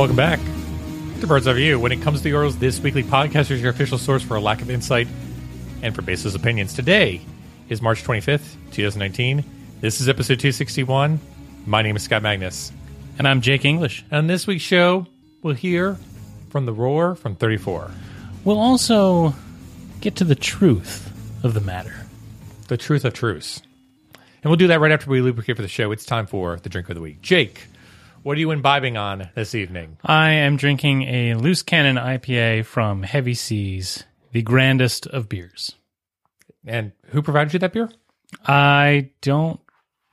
Welcome back to Bird's Eye View. When it comes to the Orioles, this weekly podcast is your official source for a lack of insight and for baseless opinions. Today is March 25th, 2019. This is episode 261. My name is Scott Magnus. And I'm Jake English. On this week's show, we'll hear from the roar from 34. We'll also get to the truth of the matter. The truth of truths. And we'll do that right after we lubricate for the show. It's time for the drink of the week. Jake, what are you imbibing on this evening? I am drinking a loose cannon IPA from Heavy Seas, the grandest of beers. And who provided you that beer? I don't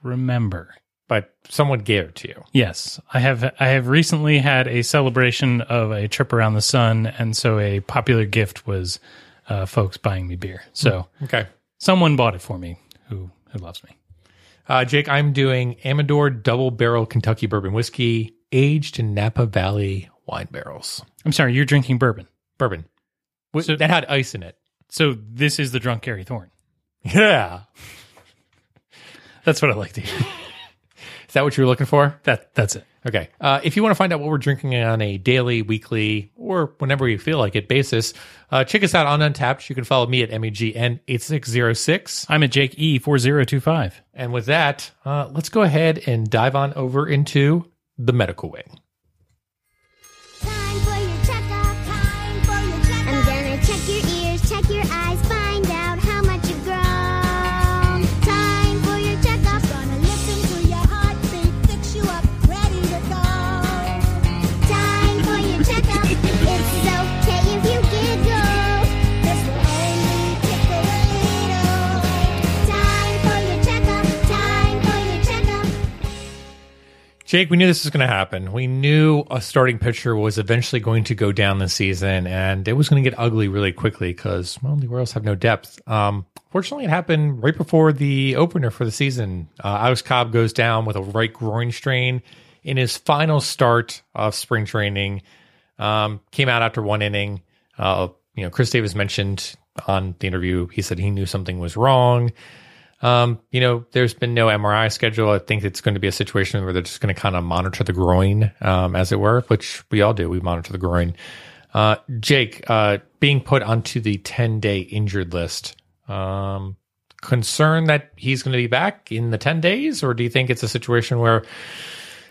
remember. But someone gave it to you. Yes, I have. I have recently had a celebration of a trip around the sun, and so a popular gift was uh, folks buying me beer. So Okay. someone bought it for me who who loves me. Uh, Jake, I'm doing Amador Double Barrel Kentucky Bourbon Whiskey aged in Napa Valley wine barrels. I'm sorry, you're drinking bourbon. Bourbon. So- that had ice in it. So this is the drunk Gary Thorne. Yeah. That's what I like to hear. Is that what you were looking for? That that's it. Okay. Uh, if you want to find out what we're drinking on a daily, weekly, or whenever you feel like it basis, uh, check us out on Untappd. You can follow me at MEGN8606. I'm at Jake E four zero two five. And with that, uh, let's go ahead and dive on over into the medical wing. Jake, we knew this was going to happen. We knew a starting pitcher was eventually going to go down this season, and it was going to get ugly really quickly because, well, the Royals have no depth. Um, fortunately, it happened right before the opener for the season. Uh, Alex Cobb goes down with a right groin strain in his final start of spring training. Um, came out after one inning. Uh, you know, Chris Davis mentioned on the interview, he said he knew something was wrong. Um, you know, there's been no MRI schedule. I think it's going to be a situation where they're just going to kind of monitor the groin, um, as it were, which we all do. We monitor the groin. Uh, Jake, uh, being put onto the 10 day injured list, um, concern that he's going to be back in the 10 days, or do you think it's a situation where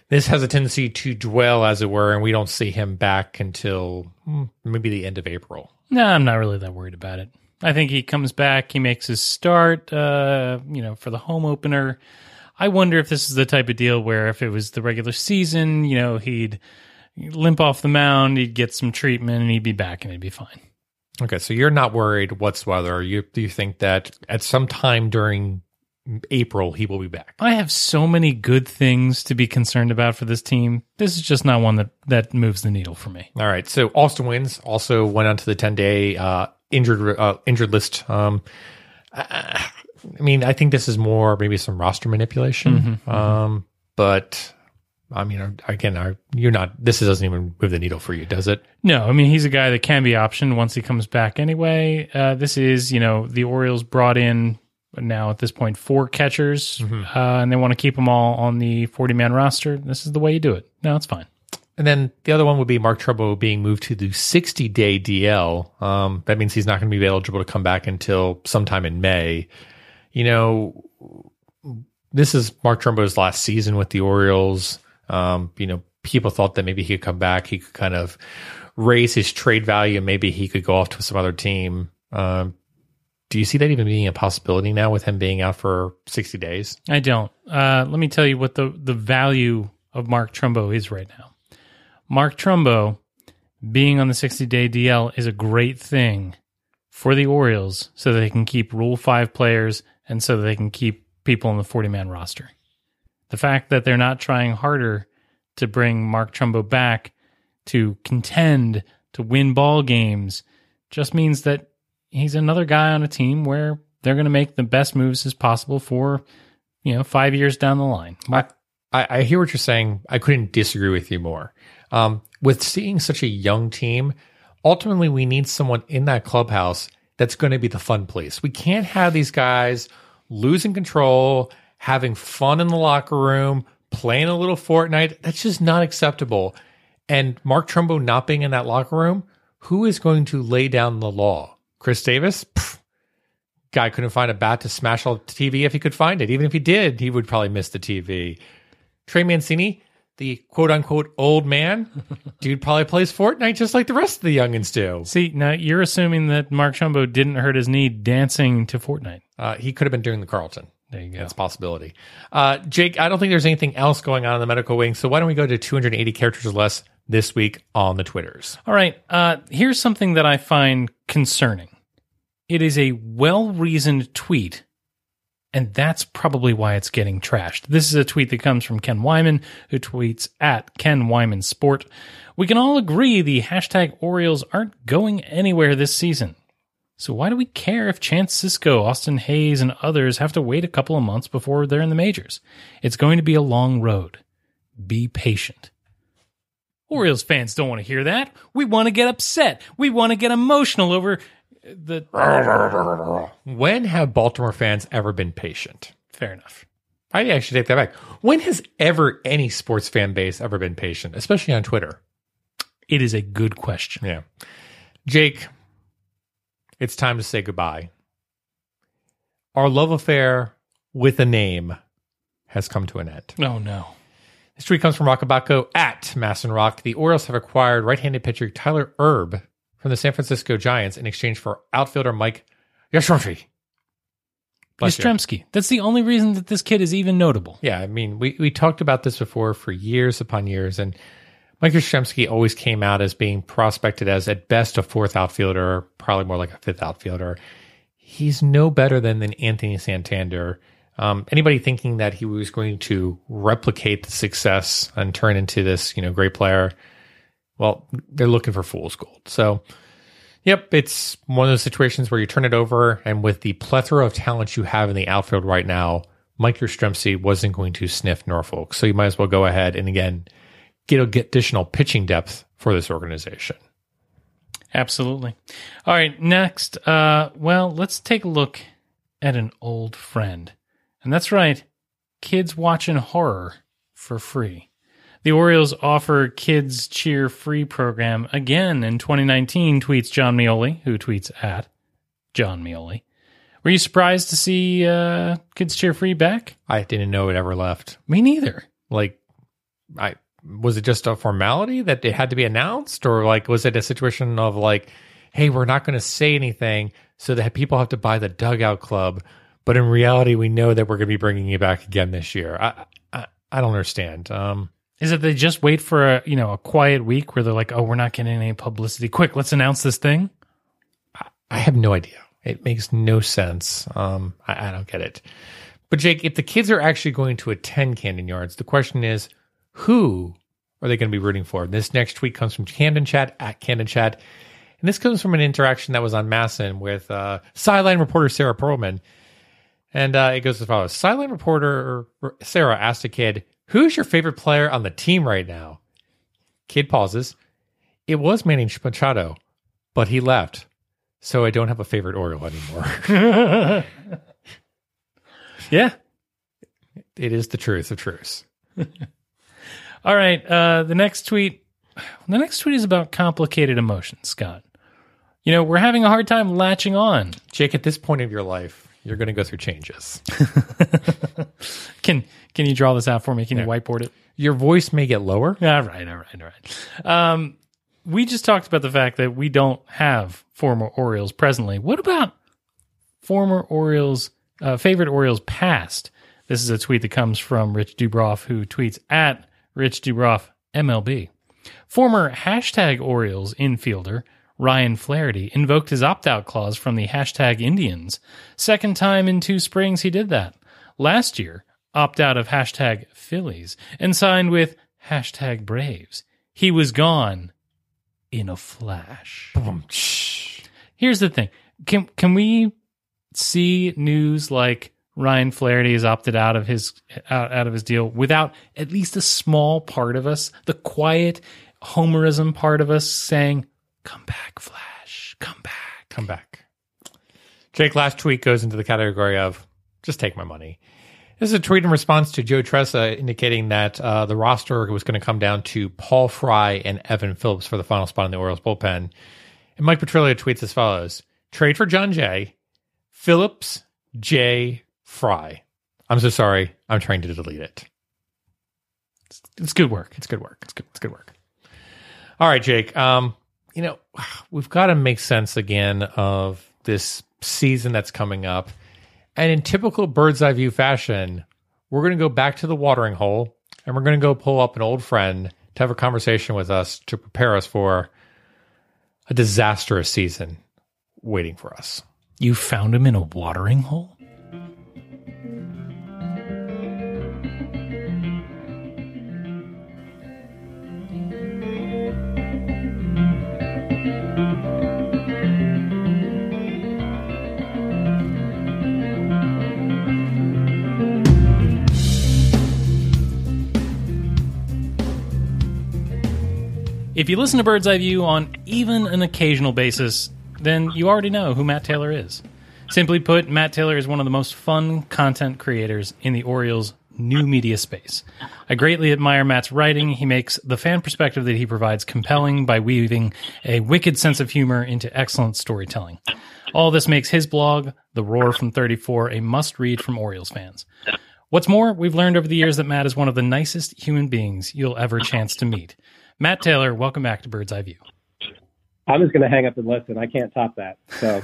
this has a tendency to dwell, as it were, and we don't see him back until hmm, maybe the end of April? No, I'm not really that worried about it. I think he comes back, he makes his start, uh, you know, for the home opener. I wonder if this is the type of deal where if it was the regular season, you know, he'd limp off the mound, he'd get some treatment, and he'd be back and he'd be fine. Okay, so you're not worried whatsoever. You do you think that at some time during April he will be back? I have so many good things to be concerned about for this team. This is just not one that, that moves the needle for me. All right. So Austin Wynns also went onto the 10 day uh, injured uh, injured list. Um, I, I mean, I think this is more maybe some roster manipulation. Um, but I mean, again, are, you're not. This doesn't even move the needle for you, does it? No, I mean he's a guy that can be optioned once he comes back anyway. Uh, this is, you know, the Orioles brought in now at this point four catchers, uh, and they want to keep them all on the forty man roster. This is the way you do it. No, it's fine. And then the other one would be Mark Trumbo being moved to the 60 day DL. Um, that means he's not going to be eligible to come back until sometime in May. You know, this is Mark Trumbo's last season with the Orioles. Um, you know, people thought that maybe he could come back. He could kind of raise his trade value and maybe he could go off to some other team. Um, do you see that even being a possibility now with him being out for 60 days? I don't. Uh, let me tell you what the the value of Mark Trumbo is right now. Mark Trumbo being on the 60 day DL is a great thing for the Orioles so they can keep Rule 5 players and so they can keep people on the 40 man roster. The fact that they're not trying harder to bring Mark Trumbo back to contend, to win ball games, just means that he's another guy on a team where they're going to make the best moves as possible for, you know, five years down the line. I, I, I hear what you're saying. I couldn't disagree with you more. Um, with seeing such a young team, ultimately we need someone in that clubhouse that's going to be the fun place. We can't have these guys losing control, having fun in the locker room, playing a little Fortnite. That's just not acceptable. And Mark Trumbo not being in that locker room, who is going to lay down the law? Chris Davis? Pfft. Guy couldn't find a bat to smash all the TV if he could find it. Even if he did, he would probably miss the TV. Trey Mancini, the quote unquote old man, dude probably plays Fortnite just like the rest of the youngins do. See, now you're assuming that Mark Trumbo didn't hurt his knee dancing to Fortnite. Uh, he could have been doing the Carlton. There you go. That's a possibility. Uh, Jake, I don't think there's anything else going on in the medical wing. So why don't we go to 280 characters or less this week on the Twitters? All right. Uh, here's something that I find concerning. It is a well reasoned tweet, and that's probably why it's getting trashed. This is a tweet that comes from Ken Weinman, who tweets at Ken Wyman Sport. We can all agree the hashtag Orioles aren't going anywhere this season. So why do we care if Chance Sisco, Austin Hays, and others have to wait a couple of months before they're in the majors? It's going to be a long road. Be patient. Orioles fans don't want to hear that. We want to get upset. We want to get emotional over the. When have Baltimore fans ever been patient? Fair enough. I actually take that back. When has ever any sports fan base ever been patient, especially on Twitter? It is a good question. Yeah. Jake, it's time to say goodbye. Our love affair with a name has come to an end. Oh no. This tweet comes from Roch Kubatko at MASNRoch. The Orioles have acquired right-handed pitcher Tyler Herb from the San Francisco Giants in exchange for outfielder Mike Yastrzemski. Yastrzemski. That's the only reason that this kid is even notable. Yeah, I mean, we, we talked about this before for years upon years, and Mike Yastrzemski always came out as being prospected as at best a fourth outfielder, probably more like a fifth outfielder. He's no better than, than Anthony Santander. Um, anybody thinking that he was going to replicate the success and turn into this, you know, great player, well, they're looking for fool's gold. So, yep, it's one of those situations where you turn it over, and with the plethora of talent you have in the outfield right now, Mike Yastrzemski wasn't going to sniff Norfolk. So you might as well go ahead and again get, get additional pitching depth for this organization. Absolutely. All right, next, uh, well, let's take a look at an old friend. And that's right, kids watching horror for free. The Orioles offer Kids Cheer Free program again in 2019, tweets Jon Meoli, who tweets at Jon Meoli. Were you surprised to see uh, Kids Cheer Free back? I didn't know it ever left. Me neither. Like, I was it just a formality that it had to be announced, or like was it a situation of like, hey, we're not going to say anything so that people have to buy the dugout club, but in reality, we know that we're going to be bringing you back again this year. I I, I don't understand. Um, Is it they just wait for a you know a quiet week where they're like, oh, we're not getting any publicity. Quick, let's announce this thing. I have no idea. It makes no sense. Um, I, I don't get it. But Jake, if the kids are actually going to attend Camden Yards, the question is, who are they going to be rooting for? This next tweet comes from Camden Chat at Camden Chat, and this comes from an interaction that was on MASN with uh, sideline reporter Sarah Perlman, and uh, it goes as follows: Sideline reporter Sarah asked a kid, "Who's your favorite player on the team right now?" Kid pauses. It was Manny Machado, but he left, so I don't have a favorite Oriole anymore. Yeah. it is the truth of truths. All right. Uh, the next tweet. The next tweet is about complicated emotions, Scott. You know, we're having a hard time latching on. Jake, at this point of your life, you're going to go through changes. Can Can you draw this out for me? Can you whiteboard it? Your voice may get lower. All right, all right, all right. Um, we just talked about the fact that we don't have former Orioles presently. What about former Orioles, uh, favorite Orioles past? This is a tweet that comes from Rich Dubroff, who tweets at Rich Dubroff MLB. Former hashtag Orioles infielder Ryan Flaherty invoked his opt out clause from the hashtag Indians. Second time in two springs he did that. Last year, opt out of hashtag Phillies and signed with hashtag Braves. He was gone in a flash. Here's the thing. Can can we see news like Ryan Flaherty has opted out of his out, out of his deal without at least a small part of us, the quiet homerism part of us saying, "Come back, Flash. Come back." Come back. Jake, last tweet goes into the category of just take my money. This is a tweet in response to Joe Trezza indicating that uh, the roster was going to come down to Paul Fry and Evan Phillips for the final spot in the Orioles bullpen. And Mike Petriello tweets as follows Trade for Jon Jay, Phillips, Jay, Fry. I'm so sorry. I'm trying to delete it. It's good work. It's good work. It's good. It's good work. All right, Jake. Um, you know, we've got to make sense again of this season that's coming up. And in typical bird's eye view fashion, we're going to go back to the watering hole and we're going to go pull up an old friend to have a conversation with us to prepare us for a disastrous season waiting for us. You found him in a watering hole? If you listen to Bird's Eye View on even an occasional basis, then you already know who Matt Taylor is. Simply put, Matt Taylor is one of the most fun content creators in the Orioles' new media space. I greatly admire Matt's writing. He makes the fan perspective that he provides compelling by weaving a wicked sense of humor into excellent storytelling. All this makes his blog, The Roar from 34, a must read from Orioles fans. What's more, we've learned over the years that Matt is one of the nicest human beings you'll ever chance to meet. Matt Taylor, welcome back to Bird's Eye View. I'm just going to hang up and listen. I can't top that. So,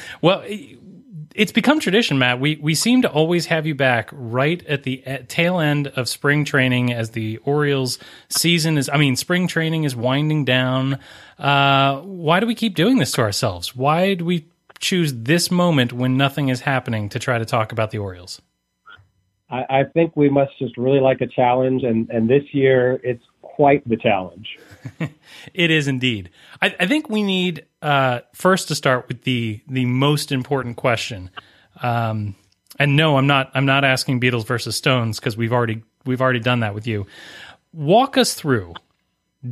Well, it's become tradition, Matt. We we seem to always have you back right at the at tail end of spring training as the Orioles season is. I mean, spring training is winding down. Uh, why do we keep doing this to ourselves? Why do we choose this moment when nothing is happening to try to talk about the Orioles? I, I think we must just really like a challenge, and and this year it's quite the challenge. It is indeed. I, I think we need uh, first to start with the the most important question. Um, and no, I'm not. I'm not asking Beatles versus Stones because we've already we've already done that with you. Walk us through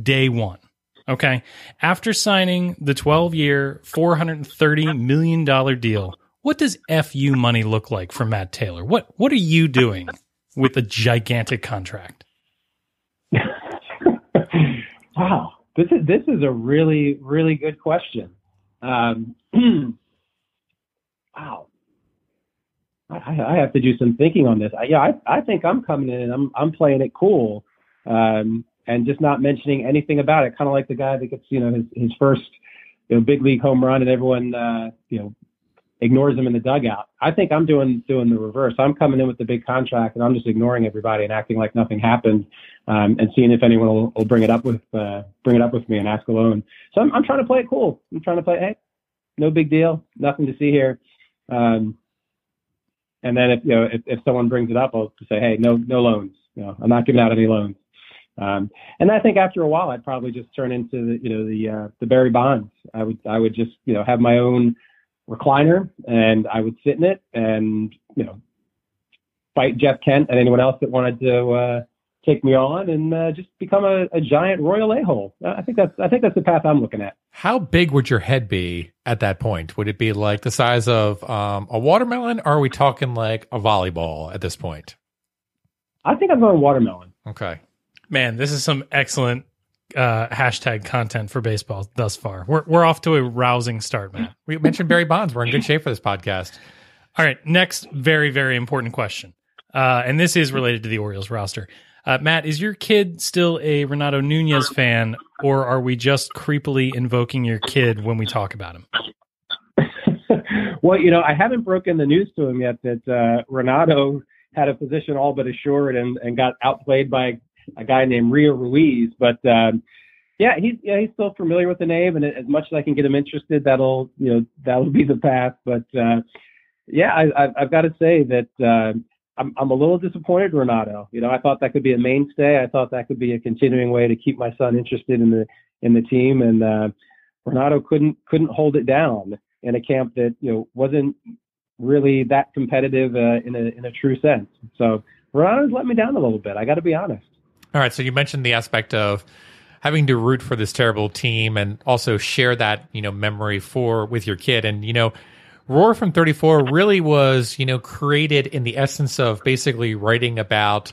day one. Okay, after signing the 12 year, 430 million dollar deal, what does fu money look like for Matt Taylor? What what are you doing with a gigantic contract? Wow, this is this is a really really good question. Um, wow, I, I have to do some thinking on this. I, yeah, I, I think I'm coming in and I'm I'm playing it cool, um, and just not mentioning anything about it. Kind of like the guy that gets you know his his first you know big league home run and everyone uh, you know ignores them in the dugout. I think I'm doing doing the reverse. I'm coming in with the big contract and I'm just ignoring everybody and acting like nothing happened, um, and seeing if anyone will, will bring it up with uh, bring it up with me and ask alone. So I'm, I'm trying to play it cool. I'm trying to play, hey, no big deal, nothing to see here. Um, and then if you know if, if someone brings it up, I'll say, hey, no no loans. You know, I'm not giving out any loans. Um, and I think after a while, I'd probably just turn into the you know the uh, the Barry Bonds. I would I would just you know have my own recliner and I would sit in it and, you know, fight Jeff Kent and anyone else that wanted to uh, take me on and uh, just become a, a giant royal a-hole. I think that's I think that's the path I'm looking at. How big would your head be at that point? Would it be like the size of um, a watermelon, or are we talking like a volleyball at this point? I think I'm going watermelon. Okay. Man, this is some excellent uh, hashtag content for baseball thus far. We're we're off to a rousing start, man. We mentioned Barry Bonds. We're in good shape for this podcast. All right, next very very important question, uh, and this is related to the Orioles roster. Uh, Matt, is your kid still a Renato Nunez fan, or are we just creepily invoking your kid when we talk about him? well, you know, I haven't broken the news to him yet that uh, Renato had a position all but assured and, and got outplayed by a guy named Rio Ruiz. But um, yeah, he's yeah he's still familiar with the name, and as much as I can get him interested, that'll you know that'll be the path. But uh, yeah, I, I've got to say that uh, I'm I'm a little disappointed, Renato. You know, I thought that could be a mainstay. I thought that could be a continuing way to keep my son interested in the in the team, and uh, Renato couldn't couldn't hold it down in a camp that you know wasn't really that competitive uh, in a in a true sense. So Renato's let me down a little bit. I got to be honest. All right. So you mentioned the aspect of having to root for this terrible team and also share that, you know, memory for with your kid. And, you know, Roar from 34 really was, you know, created in the essence of basically writing about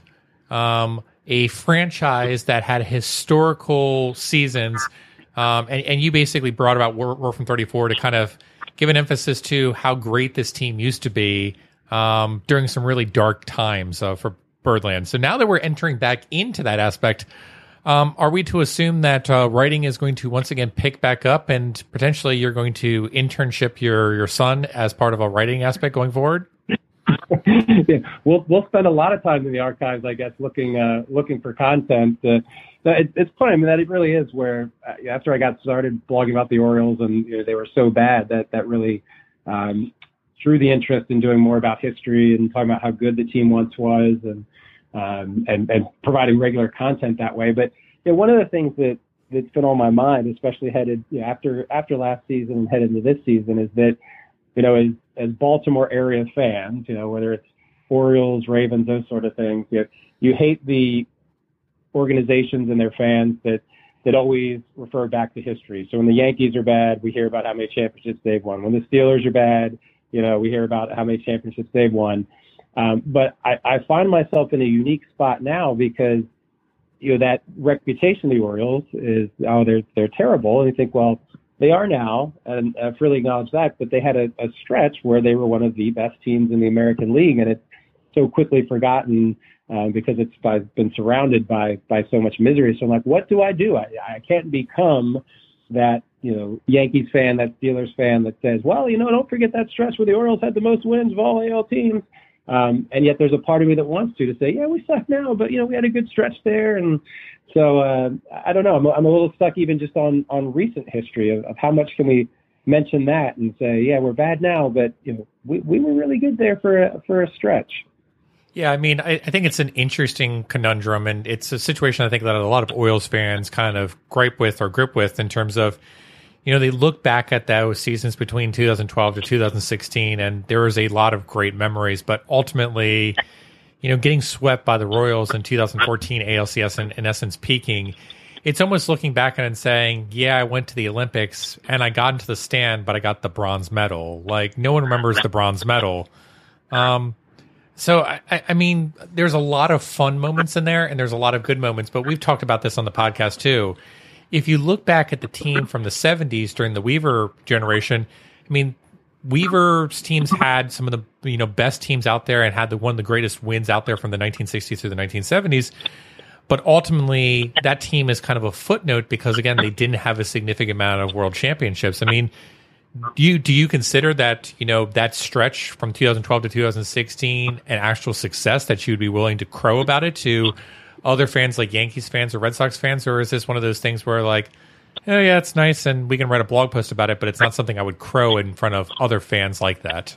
um, a franchise that had historical seasons. Um, and, and you basically brought about Roar, Roar from 34 to kind of give an emphasis to how great this team used to be um, during some really dark times uh, for Birdland. So now that we're entering back into that aspect, um, are we to assume that uh, writing is going to once again pick back up, and potentially you're going to internship your your son as part of a writing aspect going forward? yeah, we'll we'll spend a lot of time in the archives, I guess, looking uh, looking for content. Uh, it, it's funny. I mean, that it really is where uh, after I got started blogging about the Orioles and you know, they were so bad that that really um, drew the interest in doing more about history and talking about how good the team once was and um, and, and providing regular content that way. But you know, one of the things that that's been on my mind, especially headed you know, after after last season and headed into this season, is that you know as as Baltimore area fans, you know whether it's Orioles, Ravens, those sort of things, you know, you hate the organizations and their fans that that always refer back to history. So when the Yankees are bad, we hear about how many championships they've won. When the Steelers are bad, you know, we hear about how many championships they've won. Um, but I, I find myself in a unique spot now because you know that reputation of the Orioles is oh they're they're terrible, and you think well they are now, and I freely acknowledge that. But they had a, a stretch where they were one of the best teams in the American League, and it's so quickly forgotten um, because it's by, been surrounded by by so much misery. So I'm like, what do I do? I, I can't become that you know Yankees fan, that Steelers fan that says, well, you know, don't forget that stretch where the Orioles had the most wins of all AL teams. Um, and yet there's a part of me that wants to to say, yeah, we suck now, but you know we had a good stretch there, and so uh, I don't know. I'm, I'm a little stuck even just on on recent history of, of how much can we mention that and say, yeah, we're bad now, but you know we we were really good there for a, for a stretch. Yeah, I mean, I, I, think it's an interesting conundrum, and it's a situation I think that a lot of Orioles fans kind of gripe with or grip with in terms of you know, they look back at those seasons between 2012 to 2016, and there was a lot of great memories. But ultimately, you know, getting swept by the Royals in 2014 ALCS and in essence peaking, it's almost looking back and saying, yeah, I went to the Olympics and I got into the stand, but I got the bronze medal. Like, no one remembers the bronze medal. Um, so I, I, mean, there's a lot of fun moments in there, and there's a lot of good moments. But we've talked about this on the podcast too if you look back at the team from the 70s during the Weaver generation, I mean, Weaver's teams had some of the you know best teams out there and had the one of the greatest wins out there from the 1960s through the 1970s. But ultimately, that team is kind of a footnote because again, they didn't have a significant amount of world championships. I mean, do you do you consider that you know that stretch from 2012 to 2016 an actual success that you would be willing to crow about it to other fans like Yankees fans or Red Sox fans, or is this one of those things where like, oh yeah, it's nice and we can write a blog post about it, but it's not something I would crow in front of other fans like that?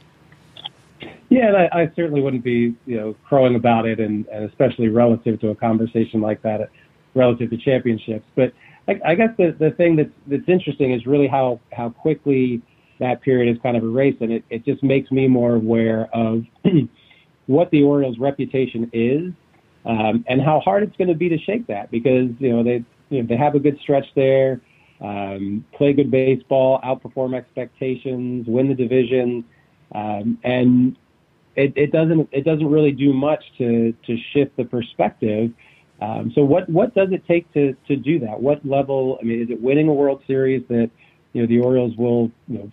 Yeah, I, I certainly wouldn't be you know crowing about it, and, and especially relative to a conversation like that, relative to championships. But I, I guess the the thing that's that's interesting is really how how quickly that period is kind of erased, and it, it just makes me more aware of what the Orioles' reputation is um, and how hard it's going to be to shake that because you know they you know, they have a good stretch there, um, play good baseball, outperform expectations, win the division, um, and it, it doesn't it doesn't really do much to to shift the perspective. Um, so what what does it take to to do that? What level? I mean, is it winning a World Series that you know the Orioles will you know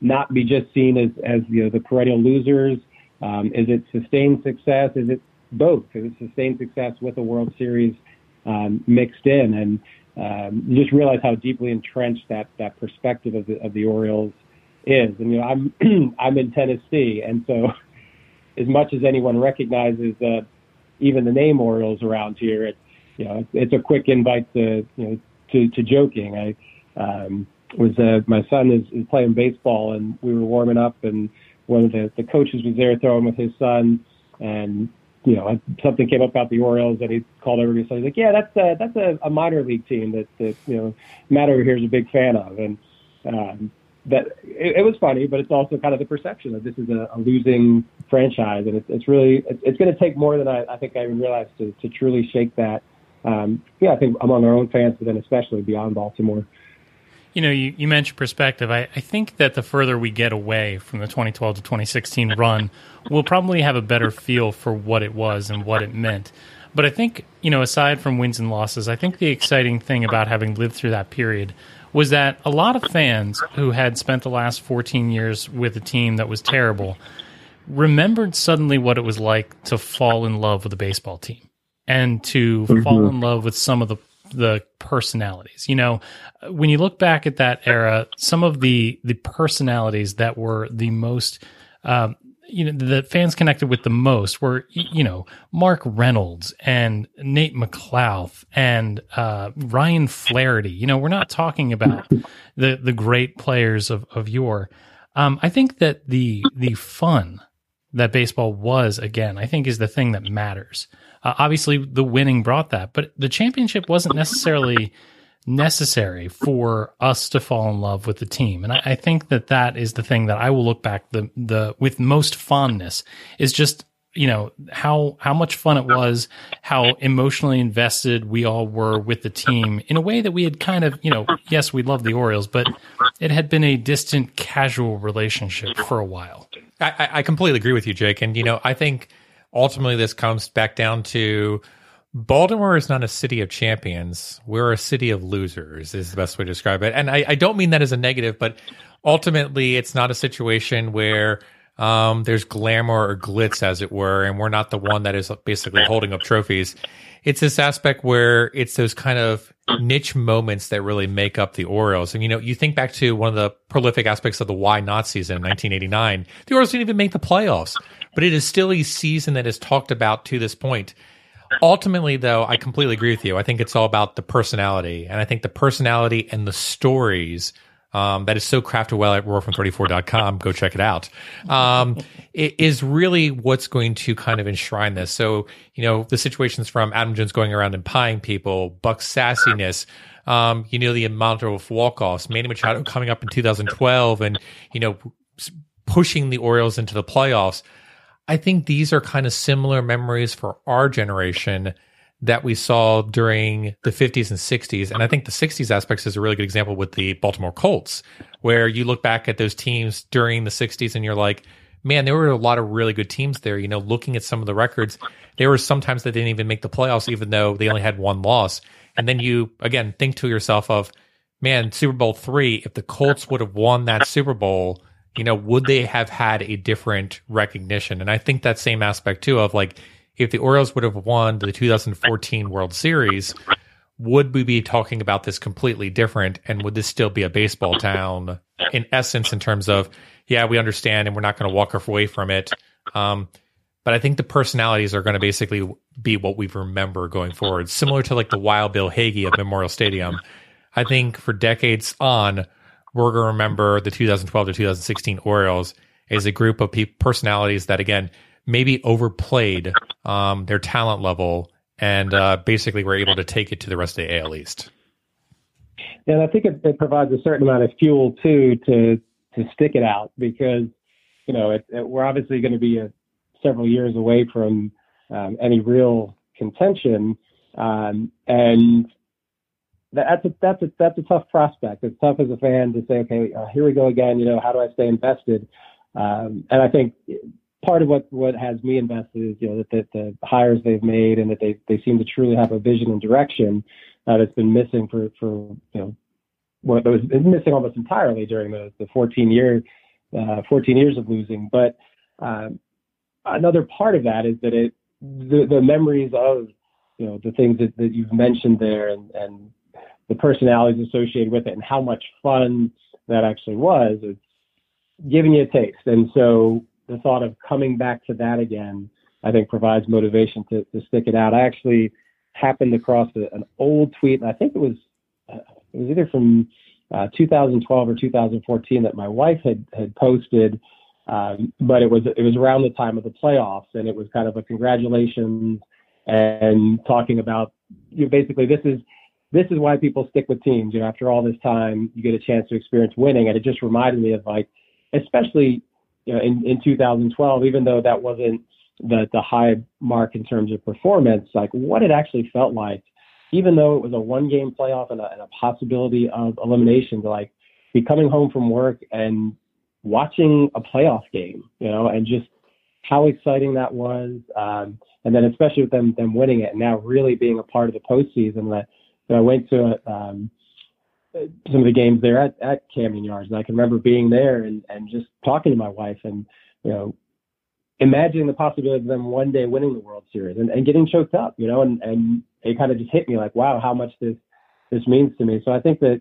not be just seen as as you know the perennial losers? Um, is it sustained success? Is it both. It was sustained success with a World Series um, mixed in, and um, you just realize how deeply entrenched that that perspective of the of the Orioles is. And you know, I'm I'm in Tennessee, and so as much as anyone recognizes uh, even the name Orioles around here, it you know it's a quick invite to you know to to joking. I um, was uh, my son is, is playing baseball, and we were warming up, and one of the the coaches was there throwing with his son, and you know, something came up about the Orioles and he called everybody. So he's like, yeah, that's a, that's a, a minor league team that, that, you know, Matt over here is a big fan of. And, um, that it, it was funny, but it's also kind of the perception that this is a, a losing franchise. And it's, it's really, it's, it's going to take more than I, I think I even realized to, to truly shake that. Um, yeah, I think among our own fans, but then especially beyond Baltimore. You know, you, you mentioned perspective. I, I think that the further we get away from the 2012 to 2016 run, we'll probably have a better feel for what it was and what it meant. But I think, you know, aside from wins and losses, I think the exciting thing about having lived through that period was that a lot of fans who had spent the last 14 years with a team that was terrible remembered suddenly what it was like to fall in love with a baseball team and to mm-hmm. fall in love with some of the the personalities. You know, when you look back at that era, some of the the personalities that were the most um, you know the fans connected with the most were you know Mark Reynolds and Nate McLouth and uh, Ryan Flaherty. You know, we're not talking about the the great players of of yore. Um, I think that the the fun that baseball was again, I think, is the thing that matters. Uh, obviously, the winning brought that, but the championship wasn't necessarily necessary for us to fall in love with the team. And I, I, think that that is the thing that I will look back the the with most fondness is just you know how how much fun it was, how emotionally invested we all were with the team in a way that we had kind of you know yes we love the Orioles, but it had been a distant casual relationship for a while. I, I completely agree with you, Jake. And, you know, I think ultimately this comes back down to Baltimore is not a city of champions. We're a city of losers, is the best way to describe it. And I, I don't mean that as a negative, but ultimately it's not a situation where um, there's glamour or glitz, as it were, and we're not the one that is basically holding up trophies. It's this aspect where it's those kind of niche moments that really make up the Orioles. And you know, you think back to one of the prolific aspects of the why not season in 1989. The Orioles didn't even make the playoffs, but it is still a season that is talked about to this point. Ultimately, though, I completely agree with you. I think it's all about the personality, and I think the personality and the stories um, that is so crafted well at roarfrom34.com. Go check it out. Um, it is really what's going to kind of enshrine this. So, you know, the situations from Adam Jones going around and pieing people, Buck's sassiness, um, you know, the amount of walk-offs, Manny Machado coming up in 2012 and, you know, pushing the Orioles into the playoffs. I think these are kind of similar memories for our generation that we saw during the 50s and 60s. And I think the 60s aspects is a really good example with the Baltimore Colts, where you look back at those teams during the 60s and you're like, man, there were a lot of really good teams there. You know, looking at some of the records, there were sometimes that didn't even make the playoffs, even though they only had one loss. And then you, again, think to yourself of, man, Super Bowl three, if the Colts would have won that Super Bowl, you know, would they have had a different recognition? And I think that same aspect too of like, if the Orioles would have won the 2014 World Series, would we be talking about this completely different? And would this still be a baseball town in essence, in terms of, yeah, we understand and we're not going to walk away from it? Um, but I think the personalities are going to basically be what we remember going forward, similar to like the Wild Bill Hagy of Memorial Stadium. I think for decades on, we're going to remember the 2012 to 2016 Orioles as a group of pe- personalities that, again, maybe overplayed um, their talent level and uh, basically were able to take it to the rest of the AL East. And I think it, it provides a certain amount of fuel too to to stick it out because you know it, it, we're obviously going to be a, several years away from um, any real contention, um, and that's a that's a that's a tough prospect. It's tough as a fan to say, okay, uh, here we go again. You know, how do I stay invested? Um, and I think part of what what has me invested is you know that, that the hires they've made and that they they seem to truly have a vision and direction uh, that's been missing for for you know what was missing almost entirely during the the 14 year uh, 14 years of losing. But uh, another part of that is that it the, the memories of you know the things that, that you've mentioned there and and the personalities associated with it and how much fun that actually was. It's giving you a taste. And so the thought of coming back to that again, I think provides motivation to, to stick it out. I actually happened across a, an old tweet, and I think it was uh, it was either from uh, 2012 or 2014 that my wife had had posted, um, but it was it was around the time of the playoffs, and it was kind of a congratulations and talking about you know, basically this is this is why people stick with teams. You know, after all this time, you get a chance to experience winning, and it just reminded me of like, especially you know, in, in 2012, even though that wasn't the, the high mark in terms of performance, like what it actually felt like even though it was a one game playoff and a, and a possibility of elimination, to like be coming home from work and watching a playoff game, you know, and just how exciting that was. Um, and then especially with them them winning it and now really being a part of the postseason. That that I went to um, some of the games there at, at Camden Yards, and I can remember being there and and just talking to my wife and you know imagining the possibility of them one day winning the World Series and, and getting choked up, you know, and and it kind of just hit me like, wow, how much this this means to me. So I think that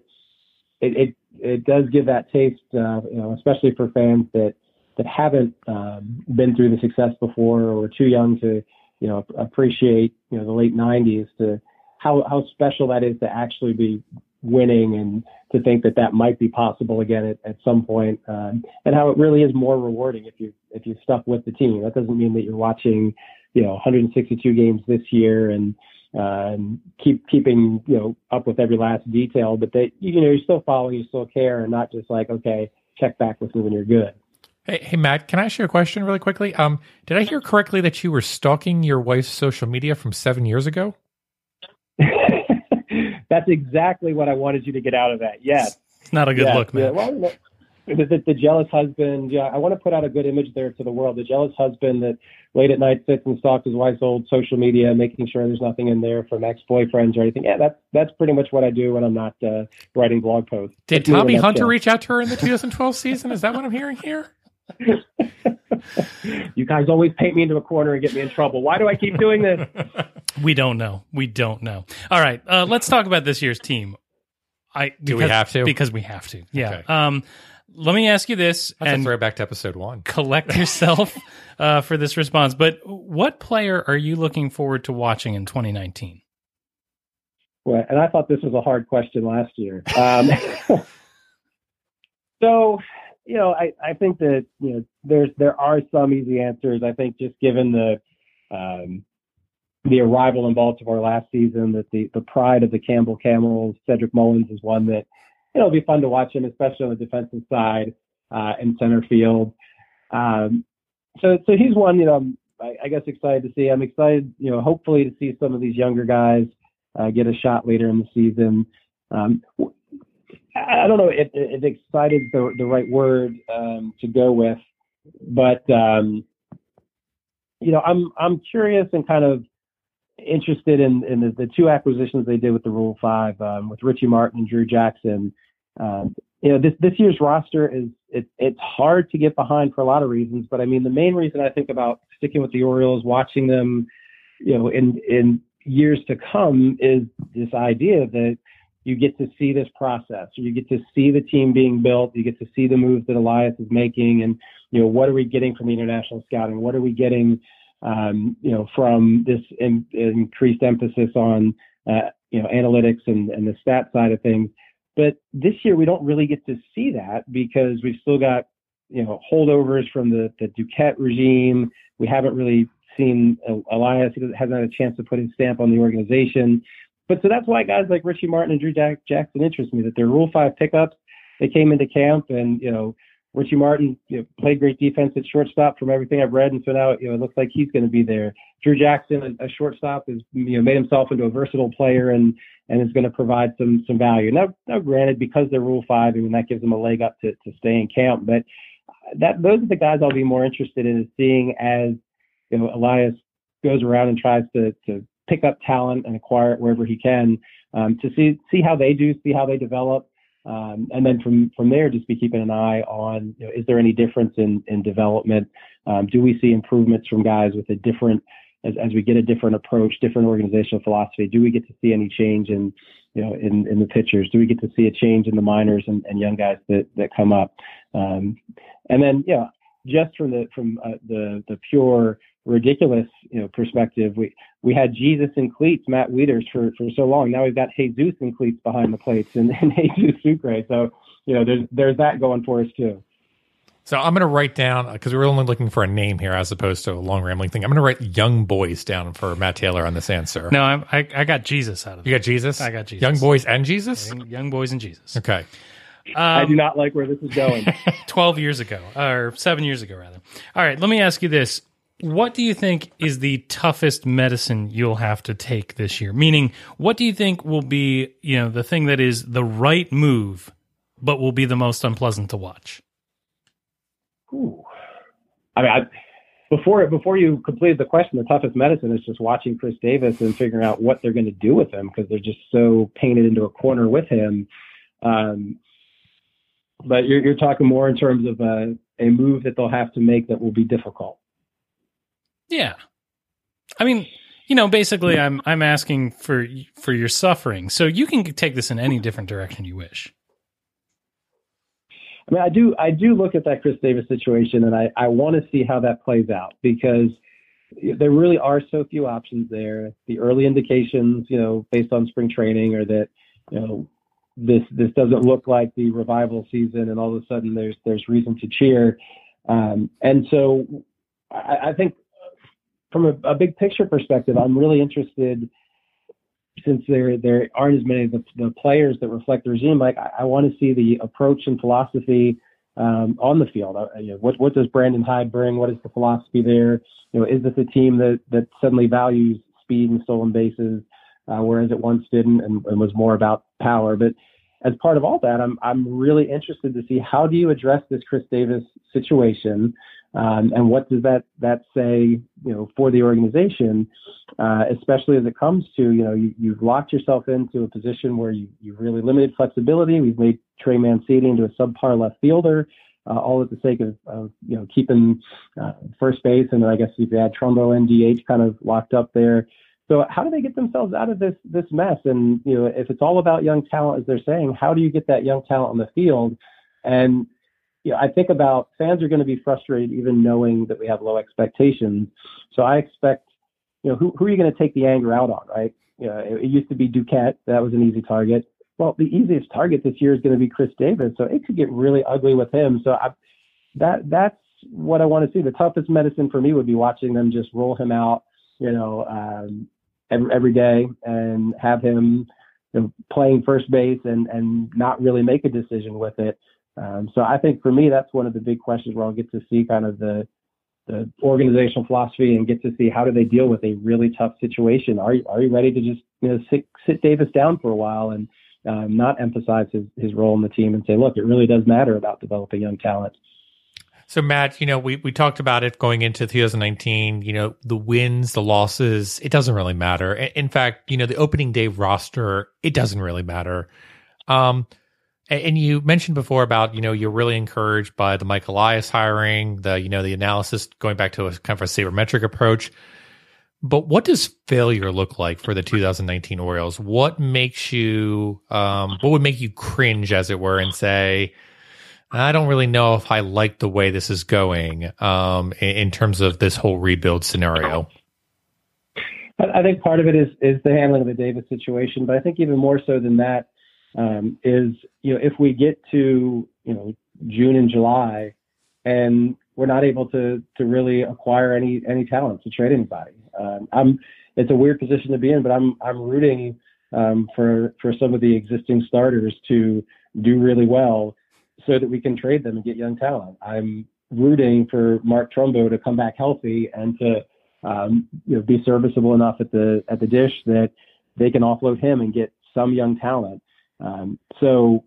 it it, it does give that taste, uh, you know, especially for fans that that haven't um, been through the success before or too young to you know appreciate you know the late 90s to how how special that is to actually be winning and to think that that might be possible again at, at some point um, and how it really is more rewarding if you if you stuck with the team that doesn't mean that you're watching you know 162 games this year and uh, and keep keeping you know up with every last detail but that you know you're still following you still care and not just like okay check back with me when you're good Hey, hey, Matt, can I ask you a question really quickly? Um, did I hear correctly that you were stalking your wife's social media from seven years ago? That's exactly what I wanted you to get out of that. Yes. It's not a good yeah, look, man. Yeah. Well, the, the, jealous husband. Yeah, I want to put out a good image there to the world. The jealous husband that late at night sits and stalks his wife's old social media, making sure there's nothing in there from ex-boyfriends or anything. Yeah, that's that's pretty much what I do when I'm not uh, writing blog posts. Did That's me in a Tommy Hunter nutshell. reach out to her in the 2012 season? Is that what I'm hearing here? You guys always paint me into a corner and get me in trouble. Why do I keep doing this? We don't know. We don't know. All right, uh, let's talk about this year's team. I Do we have to? Because we have to. Yeah. Okay. Um, let me ask you this, That's and a throwback to episode one. collect yourself uh, for this response. But what player are you looking forward to watching in 2019? Well, and I thought this was a hard question last year. Um, so, you know, I, I think that you know there's there are some easy answers. I think just given the um, the arrival in Baltimore last season, that the the pride of the Campbell Camels, Cedric Mullins is one that you know it'll be fun to watch him, especially on the defensive side uh, in center field. Um, so so he's one you know I'm, I, I guess excited to see. I'm excited you know hopefully to see some of these younger guys uh, get a shot later in the season. Um, I don't know if, if excited the, the right word um, to go with, but um, you know, I'm I'm curious and kind of interested in, in the, the two acquisitions they did with the Rule Five um, with Richie Martin and Drew Jackson. Um, you know, this this year's roster is it, it's hard to get behind for a lot of reasons, but I mean, the main reason I think about sticking with the Orioles, watching them, you know, in in years to come, is this idea that you get to see this process. You get to see the team being built. You get to see the moves that Elias is making, and you know what are we getting from the international scouting? What are we getting, um, you know, from this in, increased emphasis on uh, you know analytics and, and the stat side of things? But this year we don't really get to see that because we've still got you know holdovers from the the Duquette regime. We haven't really seen uh, Elias. He hasn't had a chance to put his stamp on the organization. But so that's why guys like Richie Martin and Drew Jack- Jackson interest me. That they're Rule Five pickups. They came into camp, and you know Richie Martin you know, played great defense at shortstop from everything I've read, and so now you know it looks like he's going to be there. Drew Jackson, a, a shortstop, has you know made himself into a versatile player and and is going to provide some some value. Now, now granted, because they're Rule Five, I mean that gives them a leg up to to stay in camp. But that those are the guys I'll be more interested in seeing as you know Elias goes around and tries to to pick up talent and acquire it wherever he can um, to see see how they do, see how they develop. Um, and then from from there, just be keeping an eye on you know, is there any difference in in development? Um, do we see improvements from guys with a different as, as we get a different approach, different organizational philosophy? Do we get to see any change in you know in, in the pitchers? Do we get to see a change in the minors and, and young guys that that come up? Um, and then yeah, just from the from uh, the the pure ridiculous you know perspective, we we had Jesus in cleats, Matt Wieters for for so long. Now we've got Jesus in cleats behind the plates and, and Jesus Sucre. So you know there's there's that going for us too. So I'm going to write down because we're only looking for a name here as opposed to a long rambling thing. I'm going to write young boys down for Matt Taylor on this answer. No, I, I, I got Jesus out of You got Jesus? I got Jesus. Young boys and Jesus? Young, young boys and Jesus. Okay. I do Um, not like where this is going. 12 years ago, or seven years ago, rather. All right, let me ask you this. what do you think is the toughest medicine you'll have to take this year? Meaning, what do you think will be, you know, the thing that is the right move, but will be the most unpleasant to watch? Ooh. I mean, I, before before you completed the question, the toughest medicine is just watching Chris Davis and figuring out what they're going to do with him because they're just so painted into a corner with him. Um, but you're, you're talking more in terms of a, a move that they'll have to make that will be difficult. Yeah. I mean, you know, basically I'm I'm asking for for your suffering. So you can take this in any different direction you wish. I mean, I do I do look at that Chris Davis situation, and I I want to see how that plays out because there really are so few options there. The early indications, you know, based on spring training, are that you know this this doesn't look like the revival season, and all of a sudden there's there's reason to cheer. Um, and so I, I think from a, a big picture perspective, I'm really interested since there there aren't as many of the, the players that reflect the regime, like I, I want to see the approach and philosophy um, on the field. Uh, you know, what what does Brandon Hyde bring? What is the philosophy there? You know, is this a team that that suddenly values speed and stolen bases, uh, whereas it once didn't and, and was more about power? But as part of all that, I'm I'm really interested to see how do you address this Chris Davis situation um, and what does that that say, you know, for the organization, uh, especially as it comes to, you know, you, you've locked yourself into a position where you you really limited flexibility. We've made Trey Mancini into a subpar left fielder, uh, all at the sake of, of you know keeping uh, first base, and I guess you've had Trumbo and DH kind of locked up there. So how do they get themselves out of this this mess? And you know, if it's all about young talent, as they're saying, how do you get that young talent on the field? And you know, I think about fans are going to be frustrated even knowing that we have low expectations. So I expect, you know, who, who are you going to take the anger out on, right? You know, it, it used to be Duquette. That was an easy target. Well, the easiest target this year is going to be Chris Davis. So it could get really ugly with him. So I, that that's what I want to see. The toughest medicine for me would be watching them just roll him out, you know, um, every, every day and have him you know, playing first base and, and not really make a decision with it. Um, so I think for me, that's one of the big questions where I'll get to see kind of the the organizational philosophy and get to see how do they deal with a really tough situation. Are you, are you ready to just you know sit, sit Davis down for a while and um, not emphasize his, his role in the team and say, look, it really does matter about developing young talent. So Matt, you know, we, we talked about it going into 2019, you know, the wins, the losses, it doesn't really matter. In fact, you know, the opening day roster, it doesn't really matter. Um, and you mentioned before about you know you're really encouraged by the Mike Elias hiring, the you know the analysis going back to a kind of a sabermetric approach. But what does failure look like for the 2019 Orioles? What makes you um, what would make you cringe, as it were, and say, I don't really know if I like the way this is going um, in, in terms of this whole rebuild scenario. I think part of it is is the handling of the Davis situation, but I think even more so than that um, is you know if we get to you know June and July and we're not able to to really acquire any any talent to trade anybody. Um, I'm it's a weird position to be in, but I'm I'm rooting um, for for some of the existing starters to do really well so that we can trade them and get young talent. I'm rooting for Mark Trumbo to come back healthy and to um, you know be serviceable enough at the at the dish that they can offload him and get some young talent. Um, so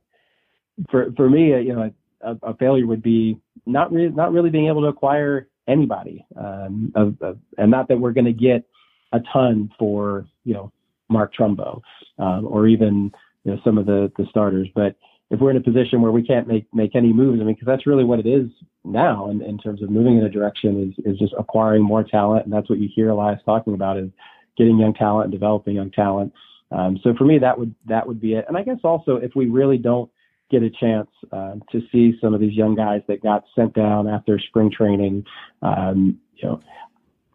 for for me, uh, you know, a, a, failure would be not really not really being able to acquire anybody, um, of, of, and not that we're going to get a ton for you know Mark Trumbo um, or even you know some of the the starters, but if we're in a position where we can't make make any moves, I mean, because that's really what it is now in, in terms of moving in a direction is is just acquiring more talent, and that's what you hear Elias talking about is getting young talent and developing young talent. Um, so for me, that would that would be it. And I guess also if we really don't get a chance uh, to see some of these young guys that got sent down after spring training, um, you know,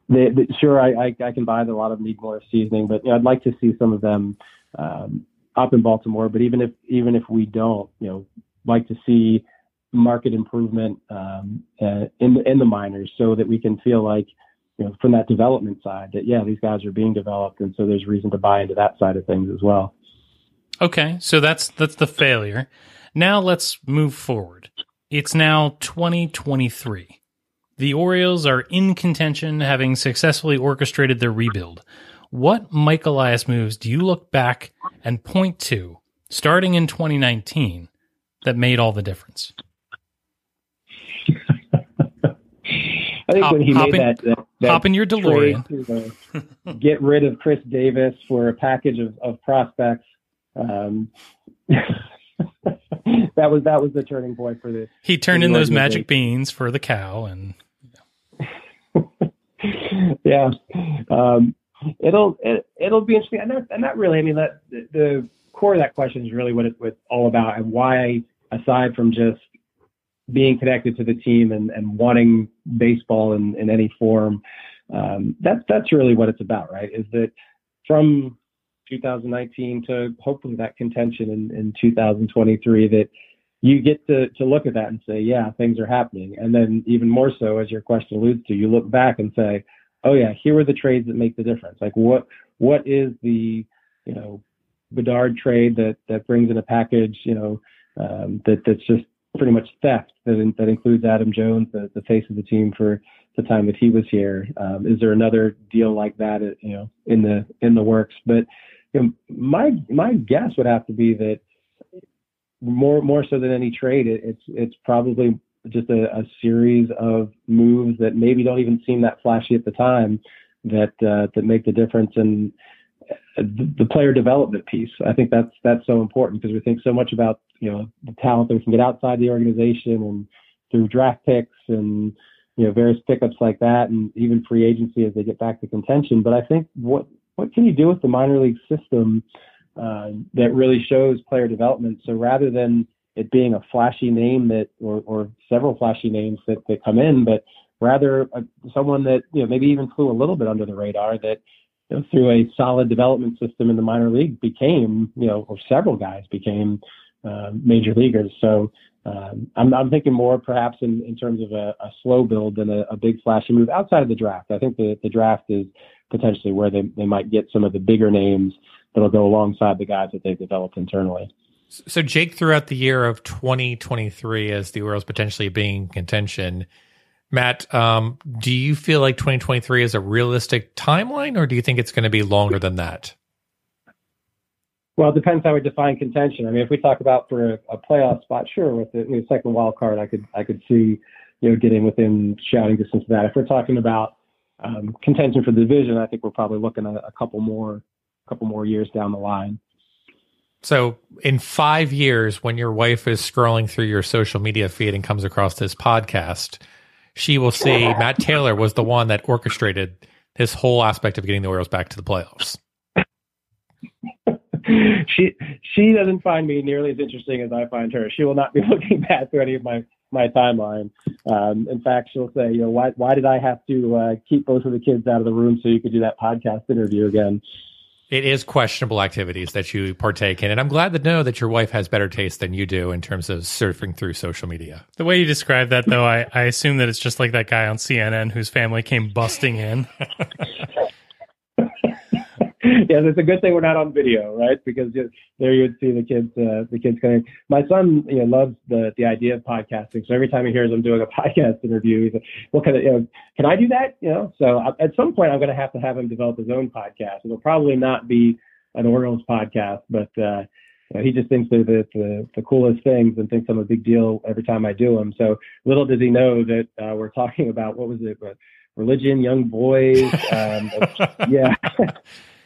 they, they, sure I, I, I, can buy that a lot of them need more seasoning, but you know, I'd like to see some of them um, up in Baltimore. But even if even if we don't, you know, like to see market improvement um, uh, in the in the minors so that we can feel like you know, from that development side that, yeah, these guys are being developed. And so there's reason to buy into that side of things as well. Okay. So that's, that's the failure. Now let's move forward. It's now 2023. The Orioles are in contention, having successfully orchestrated their rebuild. What Mike Elias moves do you look back and point to, starting in 2019, that made all the difference? I think Hop- when he made in- that, that, that hop in your DeLorean. to, uh, get rid of Chris Davis for a package of, of prospects. Um, that was that was the turning point for the He turned in those magic beans for the cow, and yeah. Um, it'll it, it'll be interesting, and that and that really, I mean, that the, the core of that question is really what it's what all about, and why, aside from just being connected to the team and, and wanting baseball in, in any form, um, that's that's really what it's about, right? Is that from 2019 to hopefully that contention in, in 2023 that you get to, to look at that and say, yeah, things are happening. And then even more so, as your question alludes to, you look back and say, oh yeah, here are the trades that make the difference. Like what what is the you know Bedard trade that that brings in a package you know um, that that's just pretty much theft that in, that includes Adam Jones, the, the face of the team for the time that he was here. Um, is there another deal like that uh, you know in the in the works? But you know, my my guess would have to be that more more so than any trade, it, it's it's probably just a, a series of moves that maybe don't even seem that flashy at the time that uh, that make the difference in uh, the, the player development piece. I think that's that's so important because we think so much about you know the talent that we can get outside the organization and through draft picks and you know various pickups like that and even free agency as they get back to contention. But I think what what can you do with the minor league system uh, that really shows player development? So rather than it being a flashy name that, or, or several flashy names that, that come in, but rather uh, someone that you know maybe even flew a little bit under the radar that you know, through a solid development system in the minor league became you know or several guys became uh, major leaguers. So um, I'm, I'm thinking more perhaps in, in terms of a, a slow build than a, a big flashy move outside of the draft. I think the, the draft is potentially where they, they might get some of the bigger names that'll go alongside the guys that they've developed internally. So, Jake, throughout the year of 2023, as the Orioles potentially being in contention, Matt, um, do you feel like 2023 is a realistic timeline, or do you think it's going to be longer than that? Well, it depends how we define contention. I mean, if we talk about for a, a playoff spot, sure, with the you know, second wild card, I could I could see you know getting within shouting distance of that. If we're talking about um, contention for the division, I think we're probably looking at a couple more couple more years down the line. So, in five years, when your wife is scrolling through your social media feed and comes across this podcast, she will see Matt Taylor was the one that orchestrated this whole aspect of getting the Orioles back to the playoffs. she she doesn't find me nearly as interesting as I find her. She will not be looking back through any of my my timeline. Um, in fact, she'll say, you know, why why did I have to uh, keep both of the kids out of the room so you could do that podcast interview again? It is questionable activities that you partake in, and I'm glad to know that your wife has better taste than you do in terms of surfing through social media. the way you describe that, though, I, I assume that it's just like that guy on CNN whose family came busting in. yes, it's a good thing we're not on video, right? Because you, there you would see the kids, uh, the kids coming. My son, you know, loves the the idea of podcasting. So every time he hears I'm doing a podcast interview, he's like, "Well, can I, you know, can I do that?" You know. So I, at some point, I'm going to have to have him develop his own podcast. It'll probably not be an Orioles podcast, but uh, you know, he just thinks they're the, the the coolest things and thinks I'm a big deal every time I do them. So little does he know that uh, we're talking about what was it? Uh, religion, young boys. Um, yeah.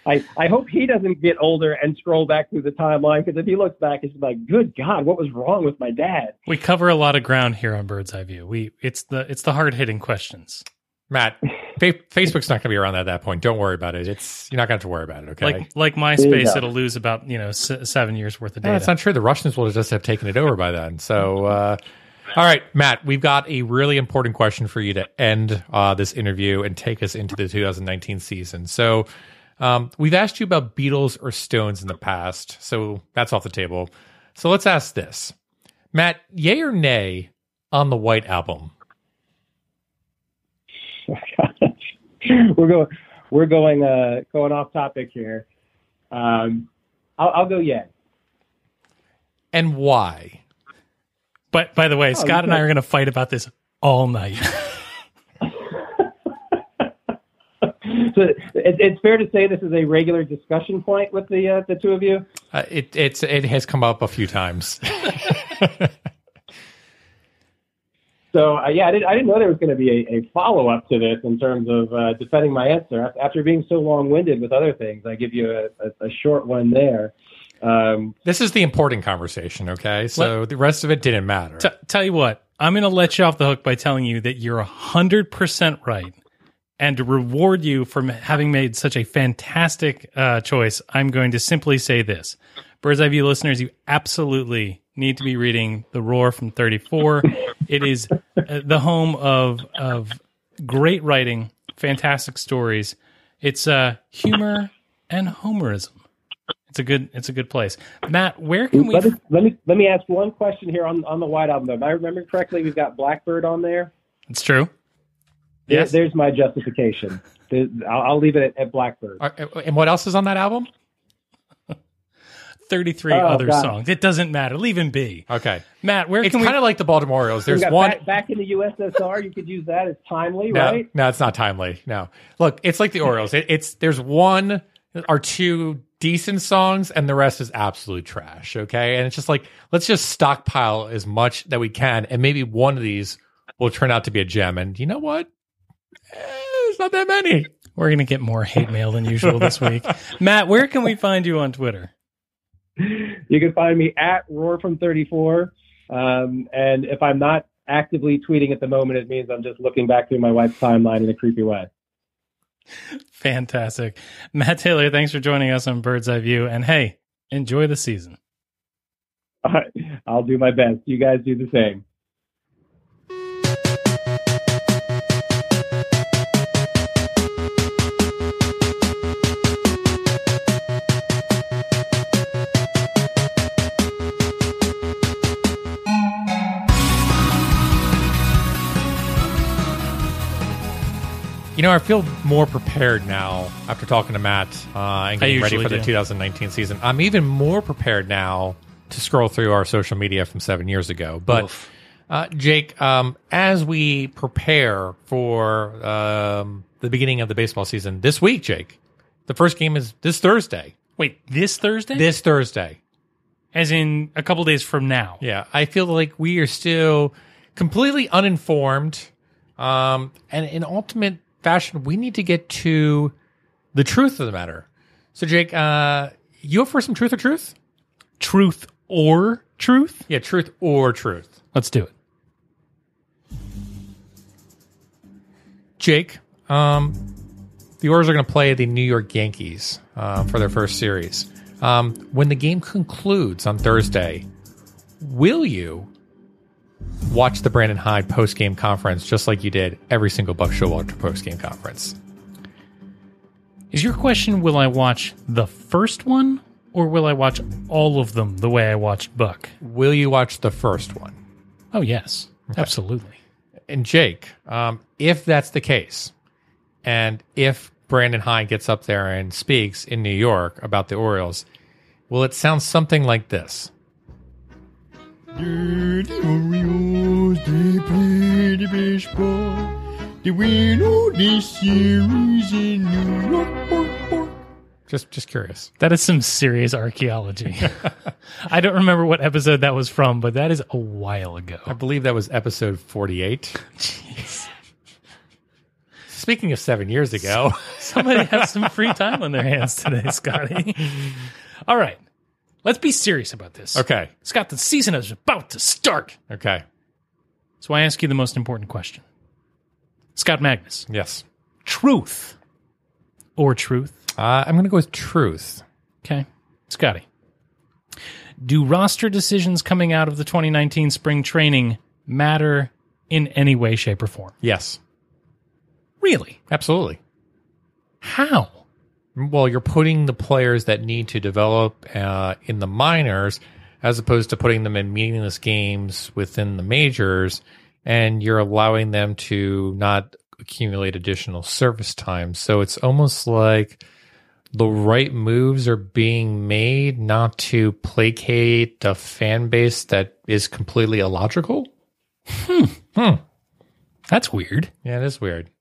I, I hope he doesn't get older and scroll back through the timeline because if he looks back, he's like, "Good God, what was wrong with my dad?" We cover a lot of ground here on Bird's Eye View. We it's the it's the hard hitting questions. Matt, fa- Facebook's not going to be around at that point. Don't worry about it. It's you're not going to have to worry about it. Okay. Like like MySpace, it'll lose about you know s- seven years worth of data. that's not true. The Russians will just have taken it over by then. So, uh, all right, Matt, we've got a really important question for you to end uh, this interview and take us into the 2019 season. So, um, we've asked you about Beatles or Stones in the past, so that's off the table. So let's ask this, Matt: Yay or nay on the White Album? we're going, we're going, uh, going off topic here. Um, I'll, I'll go yeah. and why? But by the way, Scott and I are going to fight about this all night. So it, it's fair to say this is a regular discussion point with the uh, the two of you. Uh, it it's it has come up a few times. So uh, yeah, I didn't, I didn't know there was going to be a, a follow up to this in terms of uh, defending my answer. After being so long winded with other things, I give you a, a, a short one there. Um, this is the important conversation, okay? So the rest of it didn't matter. T- tell you what, I'm going to let you off the hook by telling you that you're 100% right. And to reward you for having made such a fantastic uh, choice, I'm going to simply say this. Bird's Eye View listeners, you absolutely need to be reading The Roar from 34. it is uh, the home of, of great writing, fantastic stories. It's uh, humor and homerism. It's a good it's a good place. Matt, where can we let, me, let me let me ask one question here on on the White Album. Though, if I remember correctly, we've got Blackbird on there. It's true. There- there's my justification. There- I'll, I'll leave it at, at Blackbird. And what else is on that album? 33 Oh, other God. songs. It doesn't matter. Leave him be. Okay. Matt, where It's can we kind of like the Baltimore Orioles. There's one back, back in the USSR. You could use that as timely, No, right? no, it's not timely. No, look, it's like the Orioles. It, it's there's one or two decent songs, and the rest is absolute trash. Okay, and it's just like let's just stockpile as much that we can, and maybe one of these will turn out to be a gem. And you know what? Eh, there's not that many. We're going to get more hate mail than usual this week. Matt, where can we find you on Twitter? You can find me at Roar from 34. Um, and if I'm not actively tweeting at the moment, it means I'm just looking back through my wife's timeline in a creepy way. Fantastic. Matt Taylor, thanks for joining us on Bird's Eye View. And hey, enjoy the season. All right, I'll do my best. You guys do the same. You know, I feel more prepared now after talking to Matt uh, and getting ready for the 2019 season. I'm even more prepared now to scroll through our social media from seven years ago. But uh, Jake, um, as we prepare for um, the beginning of the baseball season this week, Jake, the first game is this Thursday. Wait, this Thursday? This Thursday. As in a couple days from now. Yeah, I feel like we are still completely uninformed. Um, and in ultimate fashion, we need to get to the truth of the matter. So, Jake, uh, you up for some truth or truth? Truth or truth? Yeah, truth or truth. Let's do it. Jake, um, the Orioles are going to play the New York Yankees uh, for their first series. Um, when the game concludes on Thursday, will you watch the Brandon Hyde post game conference just like you did every single Buck Showalter post game conference? Is your question will I watch the first one or will I watch all of them the way I watched Buck? Will you watch the first one? Oh, yes. Absolutely. And Jake, um, if that's the case, and if Brandon Hyde gets up there and speaks in New York about the Orioles, will it sound something like this? The Orioles, they play the baseball. They win all this series in New York. Just, just curious. That is some serious archaeology. I don't remember what episode that was from, but that is a while ago. I believe that was episode 48. Jeez. Speaking of seven years ago, Somebody has some free time on their hands today, Scotty. All right. Let's be serious about this. okay, Scott, the season is about to start. okay, So I ask you the most important question. Scott Magnus, yes. truth or truth? Uh, I'm going to go with truth. Okay. Scotty. Do roster decisions coming out of the 2019 spring training matter in any way, shape, or form? Yes, Really? absolutely. How? Well, you're putting the players that need to develop uh, in the minors as opposed to putting them in meaningless games within the majors, and you're allowing them to not accumulate additional service time. So it's almost like the right moves are being made not to placate the fan base that is completely illogical. Hmm. That's weird. Yeah, it is weird.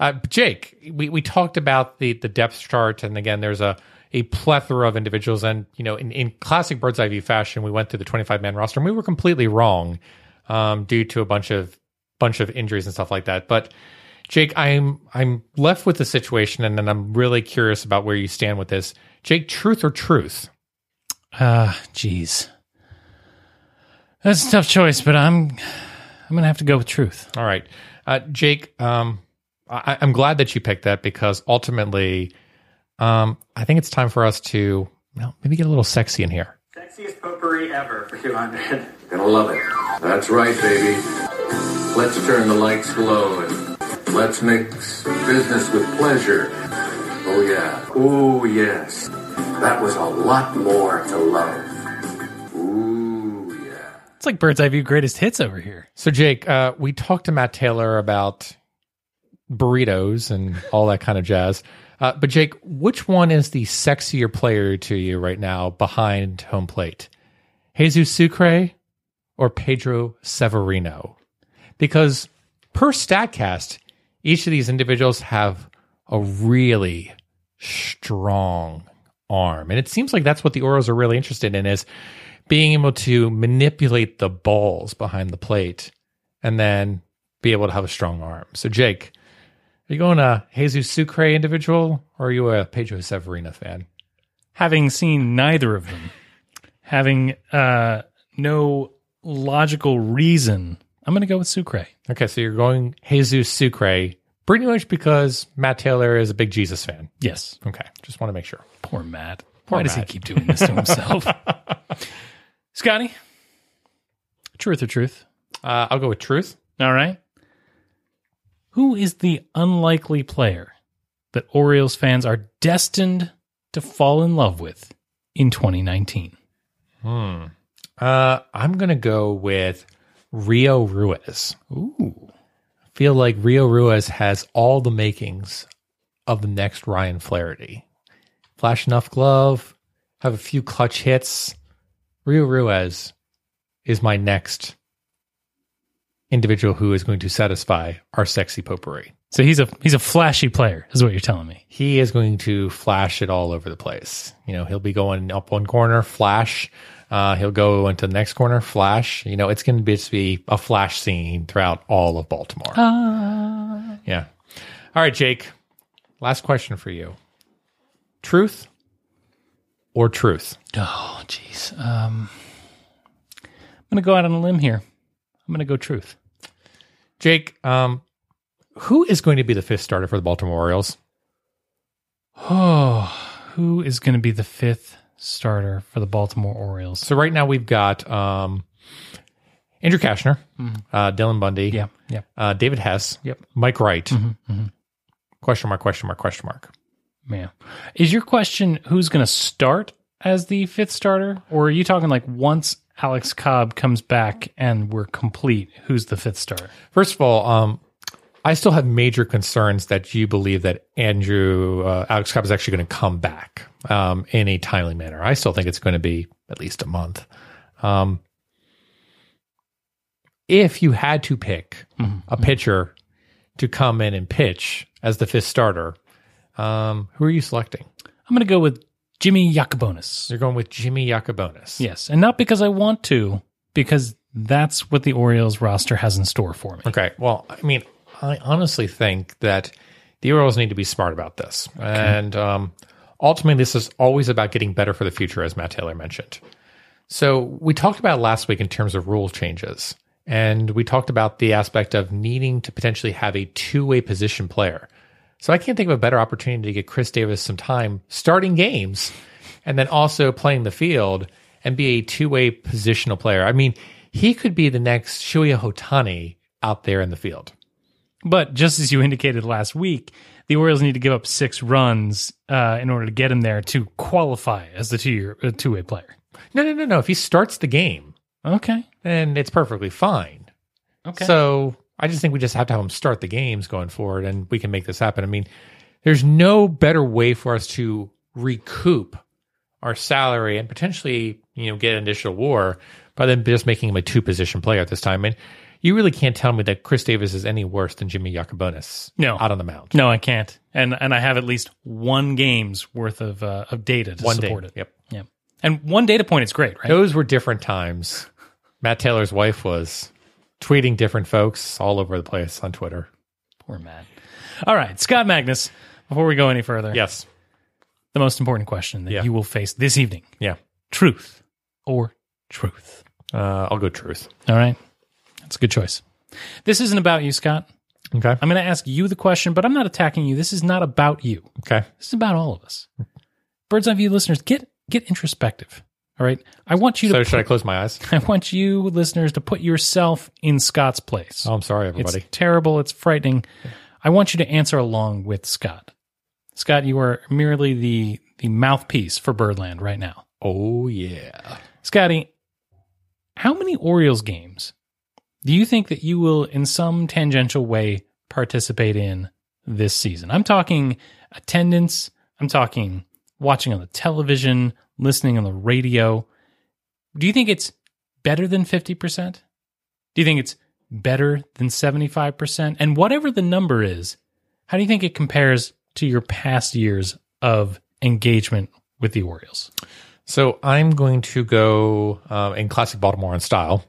Uh, Jake, we, we talked about the the depth chart, and again, there's a a plethora of individuals, and you know, in, in classic bird's eye view fashion, we went through the 25 man roster, and we were completely wrong um, due to a bunch of bunch of injuries and stuff like that. But Jake, I'm I'm left with the situation, and then I'm really curious about where you stand with this. Jake, truth or truth? Ah, jeez. That's a tough choice, but I'm I'm gonna have to go with truth. All right, uh, Jake. Um, I, I'm glad that you picked that because ultimately, um, I think it's time for us to well, maybe get a little sexy in here. Sexiest potpourri ever for 200. Gonna love it. That's right, baby. Let's turn the lights low and let's mix business with pleasure. Oh, yeah. Oh, yes. That was a lot more to love. Ooh, yeah. It's like Bird's Eye View greatest hits over here. So, Jake, uh, we talked to Matt Taylor about burritos and all that kind of jazz. Uh, but, Jake, which one is the sexier player to you right now behind home plate? Jesus Sucre or Pedro Severino? Because per StatCast, each of these individuals have a really strong arm. And it seems like that's what the Orioles are really interested in is being able to manipulate the balls behind the plate and then be able to have a strong arm. So, Jake, are you going a Jesus Sucre individual or are you a Pedro Severino fan? Having seen neither of them, having uh, no logical reason, I'm gonna go with Sucre. Okay, so you're going Jesus Sucre pretty much because Matt Taylor is a big Jesus fan. Yes. Okay, just want to make sure. Poor Matt. Poor Why does he keep doing this to himself? Scotty, truth or truth? Uh, I'll go with truth. All right. Who is the unlikely player that Orioles fans are destined to fall in love with in 2019? Uh, I'm going to go with Rio Ruiz. Ooh. feel like Rio Ruiz has all the makings of the next Ryan Flaherty. Flash enough glove, have a few clutch hits. Rio Ruiz is my next individual who is going to satisfy our sexy potpourri. So he's a he's a flashy player, is what you're telling me. He is going to flash it all over the place. You know, he'll be going up one corner, flash. Uh, he'll go into the next corner, flash. You know, it's going to be, just be a flash scene throughout all of Baltimore. Yeah. All right, Jake. Last question for you. Truth or truth? Oh, jeez. Um, I'm gonna go out on a limb here. I'm gonna go truth. Jake, um, who is going to be the fifth starter for the Baltimore Orioles? Oh, who is going to be the fifth starter for the Baltimore Orioles? So right now we've got um, Andrew Cashner, uh, Dylan Bundy, Yeah, yeah. uh, David Hess, Yep. Mike Wright. Question mark, question mark, question mark. Man, Is your question who's going to start as the fifth starter? Or are you talking like once Alex Cobb comes back and we're complete, who's the fifth starter? First of all, um, I still have major concerns that you believe that Andrew uh, Alex Cobb is actually going to come back um, in a timely manner. I still think it's going to be at least a month. Um, if you had to pick a pitcher to come in and pitch as the fifth starter, um, who are you selecting? I'm going to go with Jimmy Yacabonis. You're going with Jimmy Yacabonis. Yes. And not because I want to, because that's what the Orioles roster has in store for me. Okay. Well, I mean, I honestly think that the Orioles need to be smart about this. And um, ultimately, this is always about getting better for the future, as Matt Taylor mentioned. So we talked about last week in terms of rule changes. And we talked about the aspect of needing to potentially have a two way position player. So I can't think of a better opportunity to get Chris Davis some time starting games and then also playing the field and be a two way positional player. I mean, he could be the next Shohei Ohtani out there in the field. But just as you indicated last week, the Orioles need to give up six runs uh, in order to get him there to qualify as the two uh, two way player. No, no, no, no. If he starts the game, Okay. then it's perfectly fine. Okay. So I just think we just have to have him start the games going forward, and we can make this happen. I mean, there's no better way for us to recoup our salary and potentially, you know, get an additional WAR by then just making him a two position player at this time. And You really can't tell me that Chris Davis is any worse than Jimmy Yacabonis No. out on the mound. No, I can't. And and I have at least one game's worth of uh, of data to One support day. it. Yep. Yeah. And one data point is great, right? Those were different times. Matt Taylor's wife was tweeting different folks all over the place on Twitter. Poor Matt. All right, Scott Magnus. Before we go any further, Yes. the most important question that Yeah. you will face this evening: Yeah. truth or truth. Uh, I'll go truth. All right, that's a good choice. This isn't about you, Scott. Okay. I'm going to ask you the question, but I'm not attacking you. This is not about you. Okay. This is about all of us. Bird's eye view listeners, get get introspective. All right, I want you to. So should I close my eyes? I want you listeners to put yourself in Scott's place. Oh, I'm sorry, everybody. It's terrible. It's frightening. I want you to answer along with Scott. Scott, you are merely the the mouthpiece for Birdland right now. oh yeah. Scotty, how many Orioles games do you think that you will, in some tangential way, participate in this season? I'm talking attendance. I'm talking watching on the television, listening on the radio. Do you think it's better than 50%? Do you think it's better than 75%? And whatever the number is, how do you think it compares to your past years of engagement with the Orioles? So I'm going to go um, in classic Baltimorean style,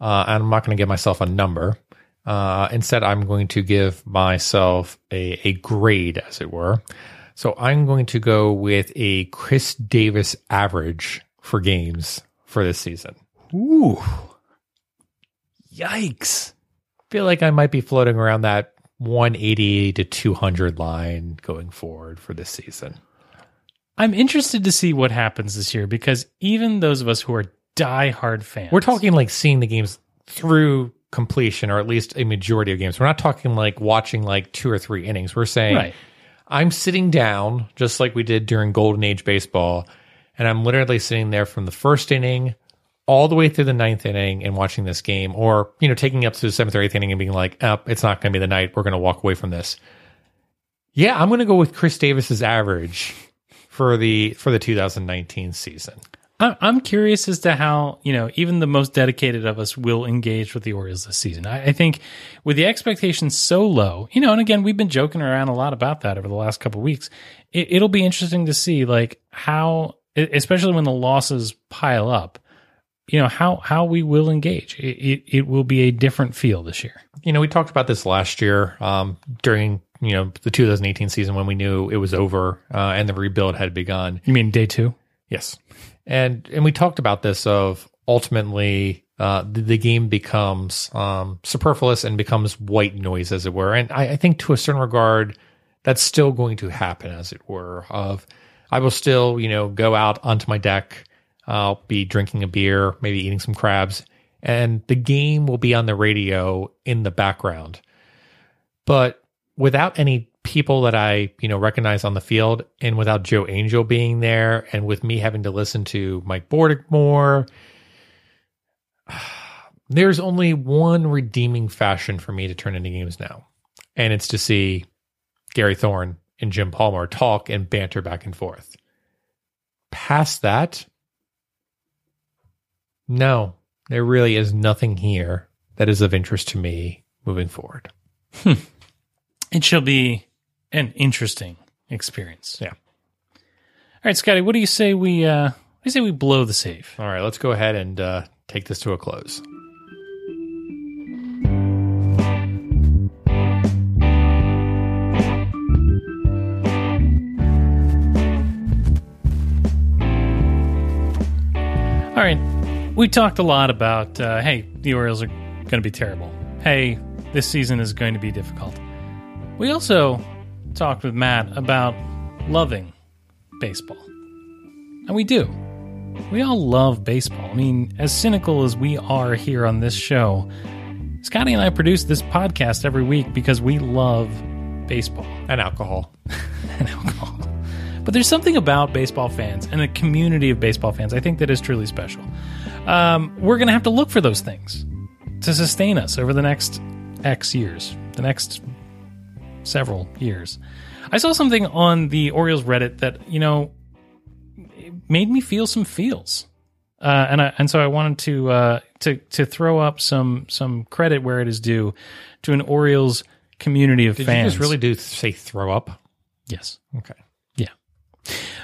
uh, and I'm not going to give myself a number. Uh, instead, I'm going to give myself a, a grade, as it were. So I'm going to go with a Chris Davis average for games for this season. Ooh. Yikes. feel like I might be floating around that 180 to 200 line going forward for this season. I'm interested to see what happens this year because even those of us who are diehard fans, We're talking like seeing the games through completion, or at least a majority of games. We're not talking like watching like two or three innings. We're saying right. I'm sitting down just like we did during Golden Age baseball, and I'm literally sitting there from the first inning all the way through the ninth inning and watching this game, or you know, taking up to the seventh or eighth inning and being like, "Up, it's not going to be the night. We're going to walk away from this." Yeah, I'm going to go with Chris Davis's average for the for the 2019 season. I'm I'm curious as to how you know even the most dedicated of us will engage with the Orioles this season. I, I think with the expectations so low, you know, and again we've been joking around a lot about that over the last couple of weeks. It, it'll be interesting to see like how, especially when the losses pile up, you know how how we will engage. It it, it will be a different feel this year. you know, we talked about this last year um, during you know the 2018 season when we knew it was over uh, and the rebuild had begun. You mean day two? Yes, and and we talked about this of ultimately uh, the, the game becomes um, superfluous and becomes white noise, as it were. And I, I think to a certain regard, that's still going to happen, as it were. Of I will still you know go out onto my deck. I'll be drinking a beer, maybe eating some crabs, and the game will be on the radio in the background. But without any people that I, you know, recognize on the field and without Joe Angel being there and with me having to listen to Mike Bordick more, there's only one redeeming fashion for me to turn into games now. And it's to see Gary Thorne and Jim Palmer talk and banter back and forth. Past that, no, there really is nothing here that is of interest to me moving forward. Hmm. It shall be an interesting experience. Yeah. All right, Scotty, what do you say we uh what you say we blow the save? All right, let's go ahead and uh, take this to a close. All right. We talked a lot about uh, hey, the Orioles are going to be terrible. Hey, this season is going to be difficult. We also talked with Matt about loving baseball. And we do. We all love baseball. I mean, as cynical as we are here on this show, Scotty and I produce this podcast every week because we love baseball And alcohol. and alcohol. But there's something about baseball fans and a community of baseball fans I think that is truly special. Um, we're going to have to look for those things to sustain us over the next X years, the next several years. I saw something on the Orioles Reddit that, you know, made me feel some feels uh, and I, and so I wanted to uh, to to throw up some some credit where it is due to an Orioles community of Did fans. you just really do say throw up? yes. Okay. Yeah.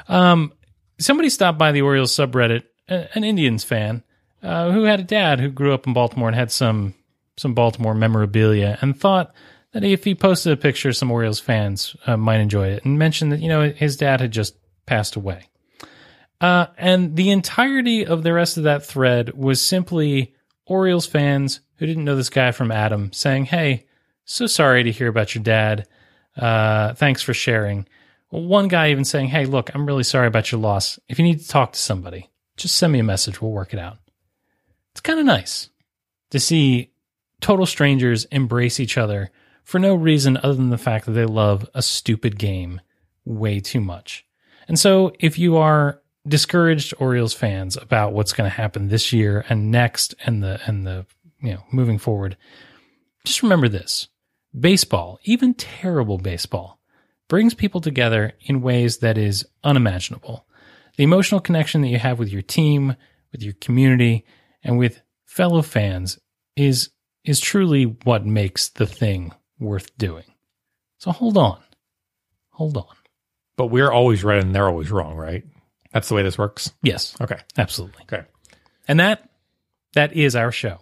Um, somebody stopped by the Orioles subreddit, an Indians fan, uh, who had a dad who grew up in Baltimore and had some some Baltimore memorabilia, and thought that if he posted a picture, some Orioles fans uh, might enjoy it, and mentioned that you know his dad had just passed away. Uh, and the entirety of the rest of that thread was simply Orioles fans who didn't know this guy from Adam saying, "Hey, so sorry to hear about your dad. Uh, thanks for sharing." One guy even saying, Hey, look, I'm really sorry about your loss. If you need to talk to somebody, just send me a message. We'll work it out. It's kind of nice to see total strangers embrace each other for no reason other than the fact that they love a stupid game way too much. And so if you are discouraged Orioles fans about what's going to happen this year and next and the and the you know moving forward, just remember this. Baseball, even terrible baseball, brings people together in ways that is unimaginable. The emotional connection that you have with your team, with your community, and with fellow fans is is truly what makes the thing worth doing. So hold on. Hold on. But we're always right and they're always wrong, right? That's the way this works. Yes, Okay. absolutely. Okay. And that that is our show.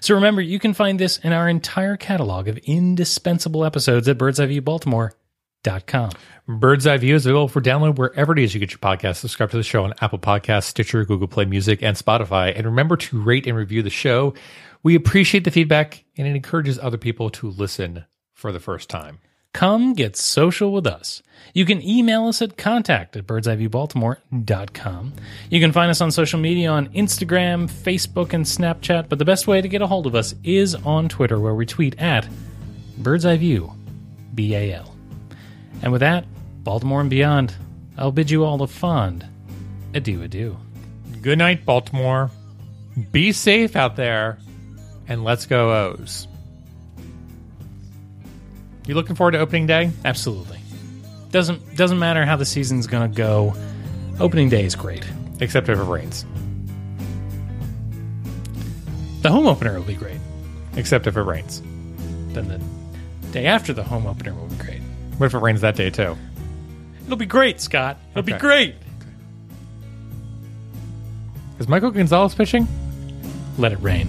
So remember, you can find this in our entire catalog of indispensable episodes at birdseyeviewbaltimore.com. Bird's Eye View is available for download wherever it is you get your podcast. Subscribe to the show on Apple Podcasts, Stitcher, Google Play Music, and Spotify. And remember to rate and review the show. We appreciate the feedback and it encourages other people to listen for the first time. Come get social with us. You can email us at contact at birdseyeviewbaltimore.com. You can find us on social media on Instagram, Facebook, and Snapchat, but the best way to get a hold of us is on Twitter, where we tweet at Bird's Eye View, B A L. And with that, Baltimore and beyond, I'll bid you all a fond adieu adieu. Good night, Baltimore. Be safe out there and let's go O's. You looking forward to opening day? Absolutely. Doesn't doesn't matter how the season's gonna go. Opening day is great. Except if it rains. The home opener will be great. Except if it rains. Then the day after the home opener will be great. What if it rains that day too? It'll be great, Scott. It'll be Okay. great. Is Michael Gonzalez pitching? Let it rain.